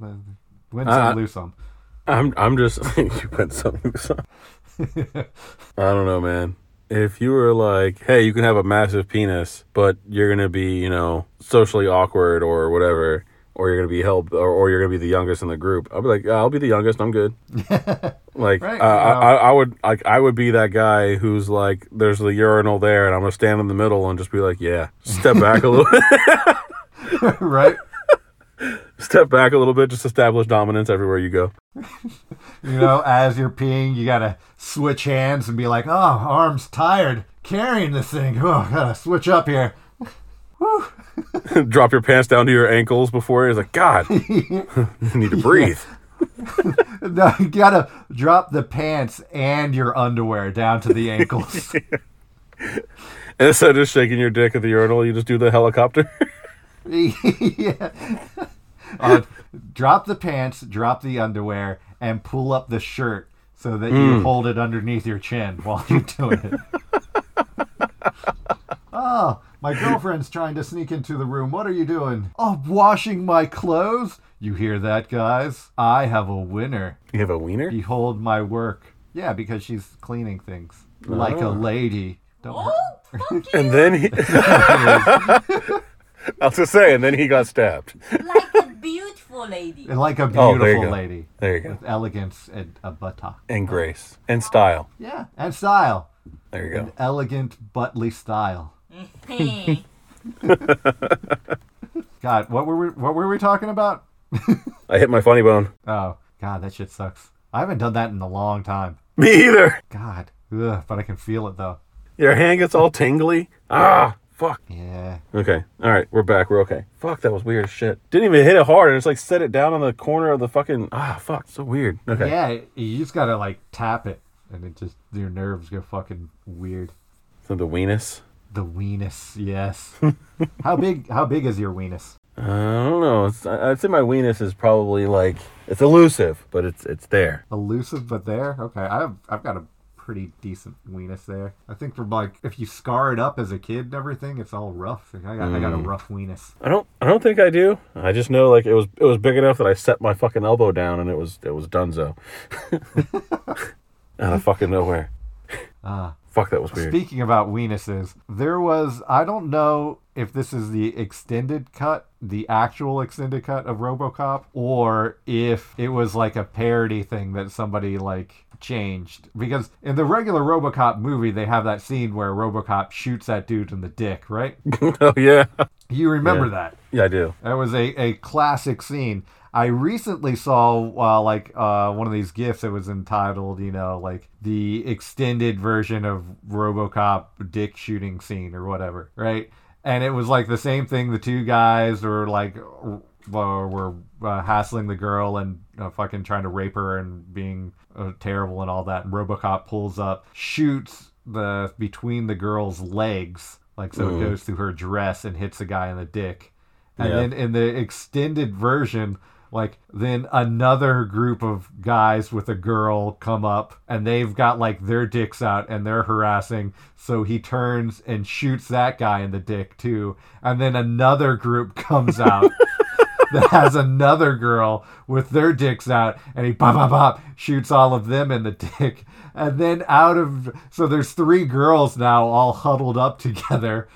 win Uh, lose some. I'm I'm just *laughs* you went some. *laughs* I don't know, man. If you were like, hey, you can have a massive penis, but you're gonna be, you know, socially awkward or whatever, or you're gonna be held, or, or you're gonna be the youngest in the group, I'll be like, yeah, I'll be the youngest. I'm good. *laughs* like, Right, uh, I. I, I would like, I would be that guy who's like, there's the urinal there, and I'm gonna stand in the middle and just be like, yeah, step back a little, *laughs* right *laughs* step back a little bit, just establish dominance everywhere you go. You know, as you're peeing, you gotta switch hands and be like, "Oh, arms tired carrying this thing. Oh, gotta switch up here." *laughs* Drop your pants down to your ankles before. It's like, God, you *laughs* need to *laughs* breathe. No, you gotta drop the pants and your underwear down to the ankles. Instead of just shaking your dick at the urinal, you just do the helicopter. yeah. Uh, drop the pants, drop the underwear, and pull up the shirt so that you hold it underneath your chin while you're doing it. Oh, my girlfriend's trying to sneak into the room. What are you doing? Oh, washing my clothes. You hear that, guys? I have a winner. you have a wiener? Behold my work. Yeah, because she's cleaning things like a Oh. lady. Don't Oh, fuck you. *laughs* And then he. *laughs* I was just saying, then he got stabbed. like a beautiful lady. And like a Oh, there you beautiful go. lady There you go. with elegance and a buttock. And grace. And style. Yeah, and style. There you go. An elegant buttly style. *laughs* God, what were we what were we talking about? I hit my funny bone. Oh, God, that shit sucks. I haven't done that in a long time. Me either. God. Ugh, but I can feel it though. Your hand gets all tingly. Ah, fuck. Yeah. Okay. All right. We're back. We're okay. Fuck, that was weird as shit. Didn't even hit it hard. and It's like set it down on the corner of the fucking. Ah, fuck. So weird. Okay. Yeah, you just gotta like tap it and it just your nerves go fucking weird. So the weenus. The weenus, yes. *laughs* how big how big is your weenus? Uh, I don't know. It's, I'd say my weenus is probably like it's elusive, but it's it's there. Elusive but there? Okay. I've I've got a pretty decent weenus there. I think from like if you scar it up as a kid and everything, it's all rough. I got I got a Mm. rough weenus. I don't I don't think I do. I just know like it was it was big enough that I set my fucking elbow down and it was it was donezo. *laughs* *laughs* Out of fucking nowhere. Ah. Fuck that was weird. Speaking about weenuses, there was I don't know if this is the extended cut, the actual extended cut of RoboCop, or if it was like a parody thing that somebody like changed. Because in the regular RoboCop movie, they have that scene where RoboCop shoots that dude in the dick, right? *laughs* oh yeah. You remember Yeah. that? Yeah, I do. That was a, a classic scene. I recently saw uh, like uh, one of these gifs that was entitled, you know, like the extended version of RoboCop dick shooting scene or whatever, right? And it was like the same thing. The two guys were like uh, were uh, hassling the girl and uh, fucking trying to rape her and being uh, terrible and all that. And RoboCop pulls up, shoots the between the girl's legs, like so it goes through her dress and hits the guy in the dick. And Yeah. then in the extended version, like then another group of guys with a girl come up and they've got like their dicks out and they're harassing. So he turns and shoots that guy in the dick too. And then another group *laughs* comes out *laughs* that has another girl with their dicks out and he pop pop pop shoots all of them in the *laughs* dick. And then out of so there's three girls now all huddled up together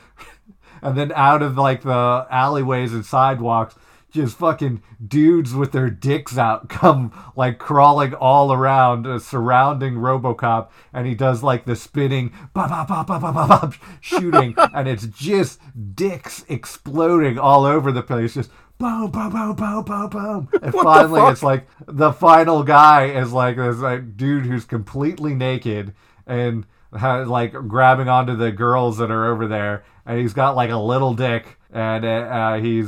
and then out of like the alleyways and sidewalks just fucking dudes with their dicks out *laughs* come like crawling all around uh, surrounding robocop and he does like the spinning bop, bop, bop, bop, bop, bop, shooting *laughs* and it's just dicks exploding all over the place just boom boom boom boom boom boom. *laughs* And What finally it's like the final guy is like this like dude who's completely naked and ha- like grabbing onto the girls that are over there and he's got like a little dick and uh, uh, he's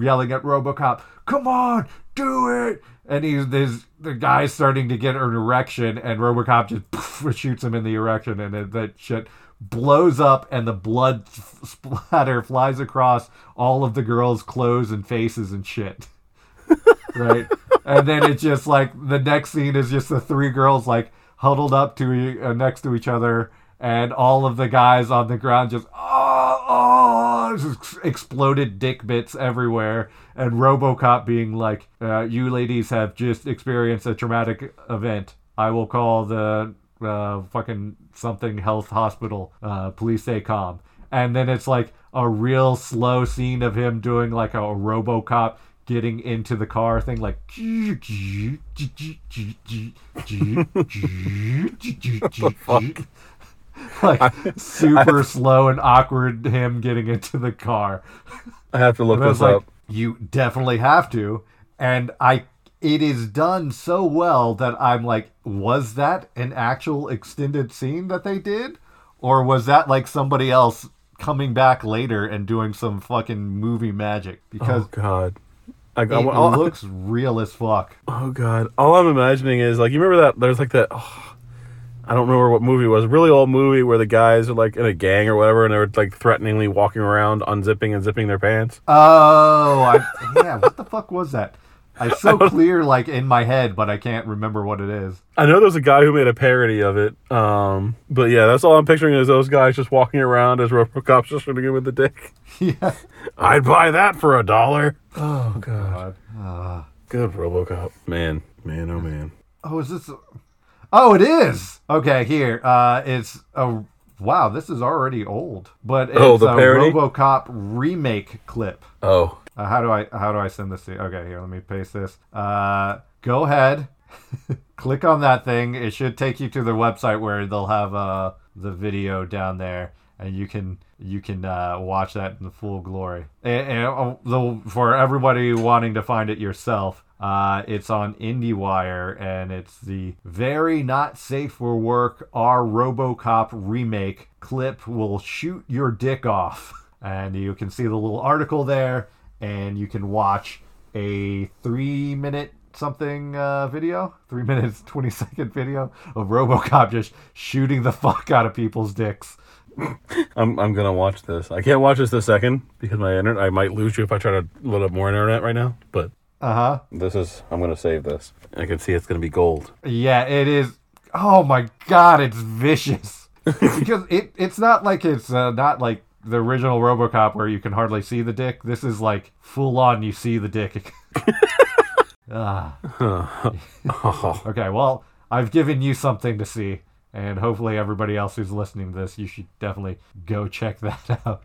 yelling at robocop come on do it. And he's there's the guy's starting to get an erection, and RoboCop just poof, shoots him in the erection, and it, that shit blows up, and the blood *laughs* splatter flies across all of the girls' clothes and faces and shit. *laughs* right, and then it's just like the next scene is just the three girls like huddled up to uh, next to each other, and all of the guys on the ground just oh oh just exploded dick bits everywhere. And robocop being like uh, you ladies have just experienced a traumatic event. I will call the uh, fucking something health hospital uh, stay calm and then it's like a real slow scene of him doing like a robocop getting into the car thing like *laughs* *laughs* like super slow and awkward him getting into the car. I have to look And I was this like, up. you definitely have to. And I it is done so well that I'm like, was that an actual extended scene that they did? Or was that like somebody else coming back later and doing some fucking movie magic? Because Oh God. I, it I- looks real as fuck. Oh god! All I'm imagining is like you remember that there's like that. Oh, I don't remember what movie it was. Really old movie where the guys are like in a gang or whatever, and they're like threateningly walking around, unzipping and zipping their pants. Oh, I, *laughs* yeah. What the fuck was that? It's so clear, like in my head, but I can't remember what it is. I know there's a guy who made a parody of it. Um, but yeah, that's all I'm picturing is those guys just walking around as RoboCop's just shooting him with the dick. *laughs* yeah. I'd buy that for a dollar. Oh god! Uh, Good RoboCop, man, man, oh man. oh, is this? Oh, it is. Okay, here. Uh, it's a. Wow, this is already old, but it's Oh, the a parody? RoboCop remake clip. Oh, Uh, how do I how do I send this to you? Okay, here, let me paste this. Uh, go ahead, *laughs* click on that thing. It should take you to their website where they'll have uh, the video down there, and you can you can uh, watch that in the full glory. And, and uh, though for everybody wanting to find it yourself, uh, it's on IndieWire, and it's the very not safe for work our RoboCop remake clip will shoot your dick off. *laughs* And you can see the little article there, and you can watch a three minute something uh, video, three *laughs* minutes, 20 second video of Robocop just shooting the *laughs* fuck out of people's dicks. I'm I'm gonna watch this. I can't watch this the second because my internet. I might lose you if I try to load up more internet right now. But Uh huh. this is. I'm gonna save this. I can see it's gonna be gold. Yeah, it is. Oh my god, it's vicious. *laughs* because it it's not like it's uh, not like the original RoboCop where you can hardly see the dick. This is like full on. You see the dick. *laughs* ah. *laughs* Okay, well, I've given you something to see, and hopefully everybody else who's listening to this, you should definitely go check that *laughs* out.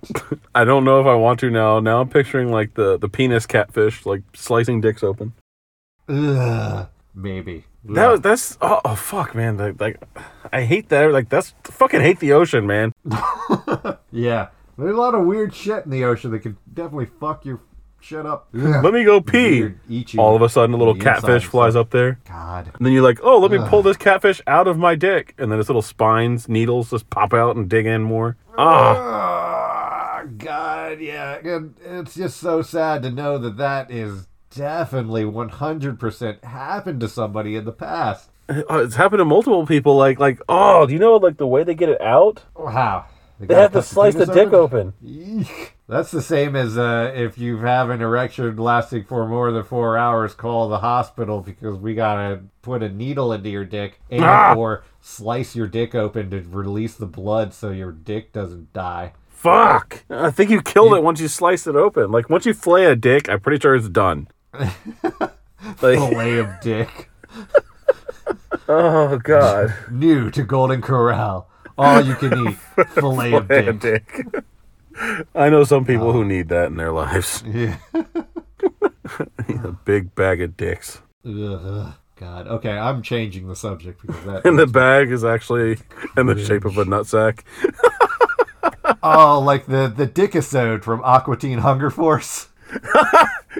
I don't know if I want to now. Now I'm picturing like the the penis catfish, like slicing dicks open. Ugh, maybe. That was that's oh, oh fuck man. Like, like I hate that. Like that's fucking hate the ocean, man. *laughs* yeah, there's a lot of weird shit in the ocean that could definitely fuck your shit up. *laughs* Let me go pee. Weird, eat you. All of a sudden, a little The catfish and flies stuff. up there. God. And then you're like, oh, let me Ugh. pull this catfish out of my dick. And then its little spines, needles just pop out and dig in more. Ah, Ah, God, yeah. And it's just so sad to know that that is definitely 100% happened to somebody in the past. Uh, it's happened to multiple people. Like, like, oh, do you know like the way they get it out? Wow. They have to slice the dick open. Eek. That's the same as uh, if you have an erection lasting for more than four hours, call the hospital because we gotta put a needle into your dick and Ah! or slice your dick open to release the blood so your dick doesn't die. Fuck! I think you killed it once you sliced it open. Like once you flay a dick, I'm pretty sure it's done. *laughs* like, Fillet of dick. *laughs* oh god, New to Golden Corral. All you can eat. *laughs* Fillet of Flay a dick. *laughs* I know some people who need that in their lives. *laughs* Yeah. *laughs* a big bag of dicks, Ugh, God. Okay, I'm changing the subject because that. and the bag is actually in the shape of a nutsack. oh, like the the Dickisode from Aqua Teen Hunger Force.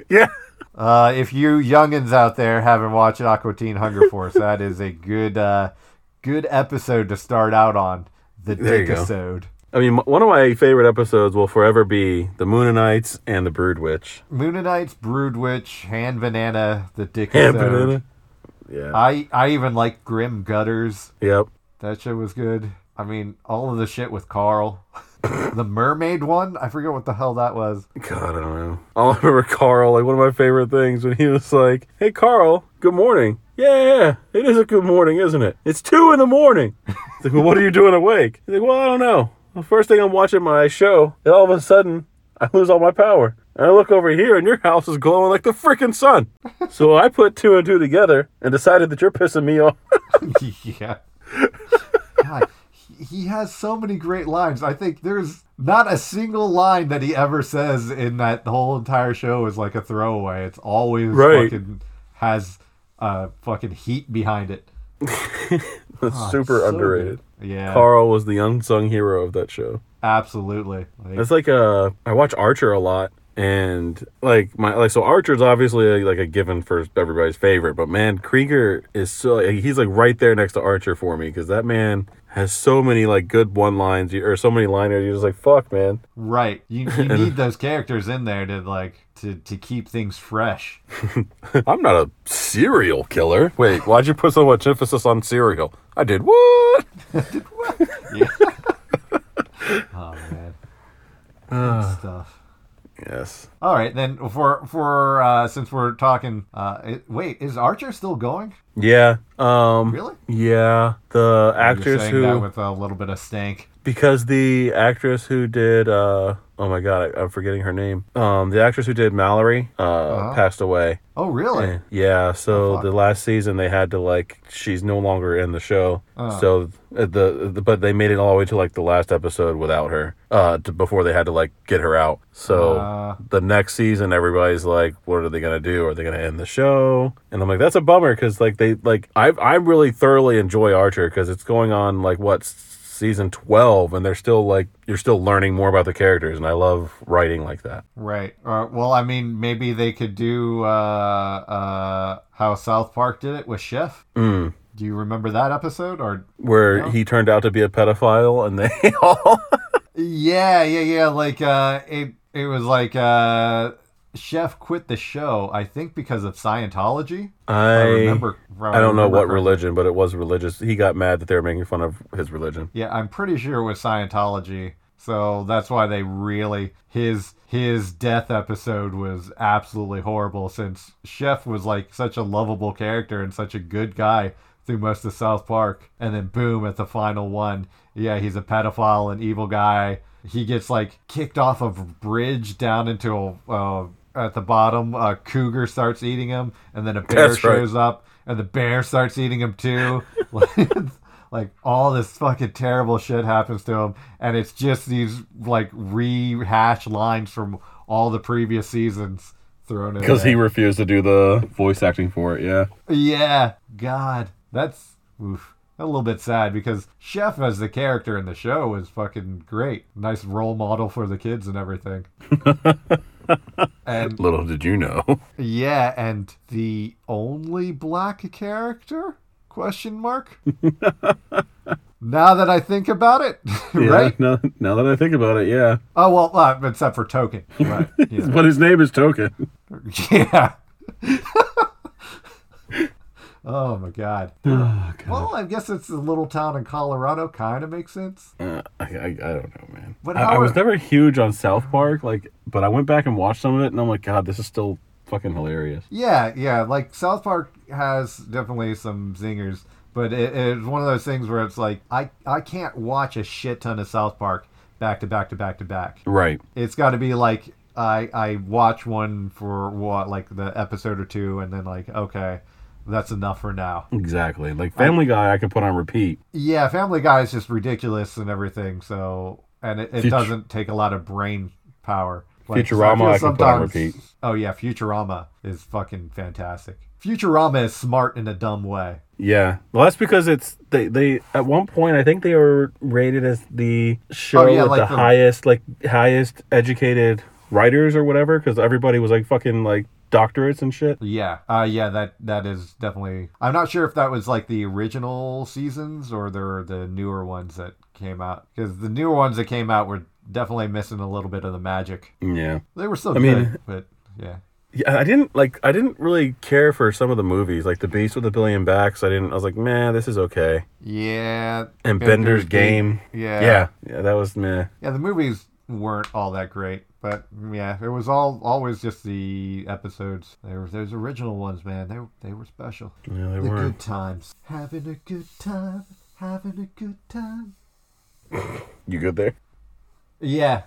Yeah. Uh, if you youngins out there haven't watched Aqua Teen Hunger Force, that is a good uh, good episode to start out on. The There. Dickisode. I mean, one of my favorite episodes will forever be the Mooninites and the Brood Witch. Mooninites, Broodwich, Hand Banana, the Dick Hand banana. Yeah. I I even like Grim Gutters. yep. That shit was good. I mean, all of the shit with Carl. *laughs* the mermaid one, I forget what the hell that was. God, I don't know. *laughs* All I remember Carl, like one of my favorite things when he was like, "Hey, Carl, good morning." Yeah, yeah, it is a good morning, isn't it? It's two in the morning. *laughs* Like, well, what are you doing awake? He's like, well, I don't know. The first thing I'm watching my show, and all of a sudden, I lose all my power. And I look over here, and your house is glowing like the freaking sun. *laughs* so I put two and two together and decided that you're pissing me off. *laughs* yeah. God, he- he has so many great lines. I think there's not a single line that he ever says in that the whole entire show is like a throwaway. It's always Right. fucking has uh fucking heat behind it. *laughs* Oh, *laughs* super so underrated. good. Yeah. Carl was the unsung hero of that show. Absolutely. Like, It's like uh I watch Archer a lot and like my like so Archer's obviously a, like a given for everybody's favorite, but man, Krieger is so he's like right there next to Archer for me because that man has so many like good one lines or so many liners. You're just like fuck, man. right. You you *laughs* need those characters in there to like to to keep things fresh. *laughs* I'm not a serial killer. Wait, why'd you put so much emphasis on serial? *laughs* I did what? Yeah. *laughs* oh man. Good stuff. Yes. All right, then for for uh, since we're talking, uh, it, wait, is Archer still going? Yeah. Um. Really? Yeah. The saying who that with a little bit of stank. Because the actress who did uh oh my god I, i'm forgetting her name um the actress who did mallory uh Uh-huh. passed away Oh, really? And, yeah so Oh, the last season they had to like she's no longer in the show Oh. so uh, the, the but they made it all the way to like the last episode without her uh to, before they had to like get her out so Uh. the next season everybody's like what are they gonna do are they gonna end the show and i'm like that's a bummer because like they like i i really thoroughly enjoy archer because it's going on like what season 12 and they're still like you're still learning more about the characters and i love writing like that Right. Uh, well, I mean, maybe they could do uh, uh, how South Park did it with Chef. mm. Do you remember that episode? Or where No. he turned out to be a pedophile and they *laughs* all yeah, yeah, yeah. Like uh, it, it was like uh, Chef quit the show. I think because of Scientology. i I remember. if I don't know what religion, but it was religious. He got mad that they were making fun of his religion. Yeah, I'm pretty sure it was Scientology. So that's why they really his his death episode was absolutely horrible since Chef was like such a lovable character and such a good guy through most of South Park and then boom at the final one, yeah, he's a pedophile and evil guy. He gets like kicked off of a bridge down into a uh, at the bottom, a cougar starts eating him and then a bear That's right. shows up and the bear starts eating him too. *laughs* like all this fucking terrible shit happens to him, and it's just these like rehashed lines from all the previous seasons thrown in. Because he refused to do the voice acting for it, yeah. yeah, God, that's oof. A little bit sad because Chef as the character in the show is fucking great. Nice role model for the kids and everything. *laughs* and *laughs* Little did you know. Yeah, and the only black character? Question mark. *laughs* now that I think about it, *laughs* Yeah, right? Now, now that I think about it, yeah. Oh well, uh, except for Token. Right. you know. But his name is Token. yeah. Oh my god. Oh, Well, I guess it's a little town in Colorado. Kind of makes sense. Uh, I, I, I don't know, man. But I, I was are- never huge on South Park, like, but I went back and watched some of it, and I'm like, God, this is still fucking hilarious. Yeah, yeah. Like South Park has definitely some zingers, but it, it's one of those things where it's like I I can't watch a shit ton of South Park back to back to back to back. Right. It's got to be like I I watch one for what like the episode or two, and then like okay, that's enough for now. Exactly. Like Family Guy, I could put on repeat. Yeah, Family Guy is just ridiculous and everything. So and it, it doesn't take a lot of brain power. Like, so Futurama, feel I can put on repeat. Oh yeah, Futurama is fucking fantastic. Futurama is smart in a dumb way. Yeah. Well, that's because it's they they at one point I think they were rated as the show Oh, yeah, with like the, the- highest like highest educated writers or whatever because everybody was like fucking like doctorates and shit. Yeah, uh, yeah, that that is definitely. I'm not sure if that was like the original seasons or they're the newer ones that came out because the newer ones that came out were definitely missing a little bit of the magic. Yeah. They were still I good, mean- but yeah. Yeah, I didn't like. I didn't really care for some of the movies, like The Beast with a Billion Backs. I didn't. I was like, man, this is okay. Yeah. And Bender's Bender's Game. Yeah. Yeah, yeah, that was meh. Yeah, the movies weren't all that great, but yeah, it was all always just the episodes. There was those original ones, man. They they were special. Yeah, they the were. good times, having a good time, having a good time. You good there? Yeah.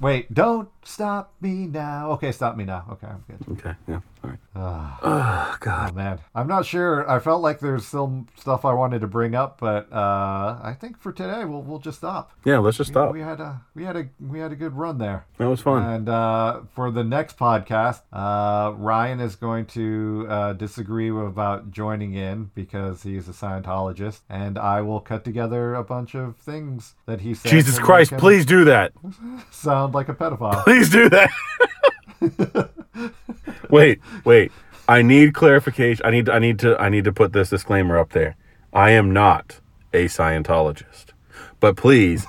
Wait, don't stop me now. Okay, stop me now. Okay, I'm good. Okay. Yeah. All right. Oh God. Oh man, I'm not sure. I felt like there's still stuff I wanted to bring up, but uh, I think for today we'll we'll just stop. Yeah. Let's just stop. We had a we had a we had a good run there. That was fun. And uh, for the next podcast, uh, Ryan is going to uh, disagree about joining in because he's a Scientologist, and I will cut together a bunch of things that he said. Jesus Christ! Please do that. *laughs* sound like a pedophile. Please do that. *laughs* wait, wait. I need clarification. I need I need to I need to put this disclaimer up there. I am not a Scientologist. But please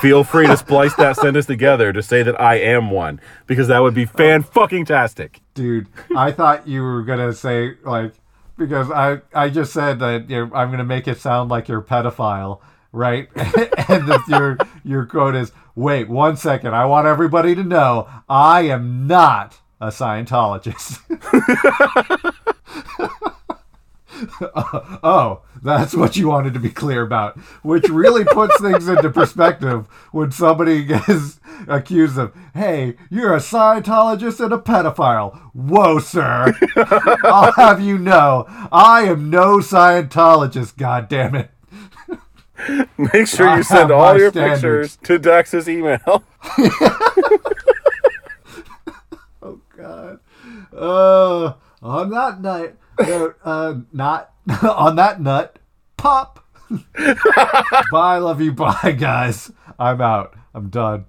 feel free to splice that sentence together to say that I am one because that would be fan fucking tastic. Dude, I thought you were gonna say like because I I just said that you're, I'm gonna make it sound like you're a pedophile, right? *laughs* and that your your quote is, "Wait one second, I want everybody to know I am not a Scientologist." *laughs* Uh, oh, that's what you wanted to be clear about, which really puts things into perspective when somebody *laughs* gets accused of, hey, you're a Scientologist and a pedophile. Whoa, sir. *laughs* I'll have you know, I am no Scientologist, God damn it. *laughs* Make sure you send all your standards. pictures to Dax's email. *laughs* *laughs* Oh, God. Uh, on that night, no, uh, not on that nut, pop. bye, love you. Bye, guys. I'm out. I'm done.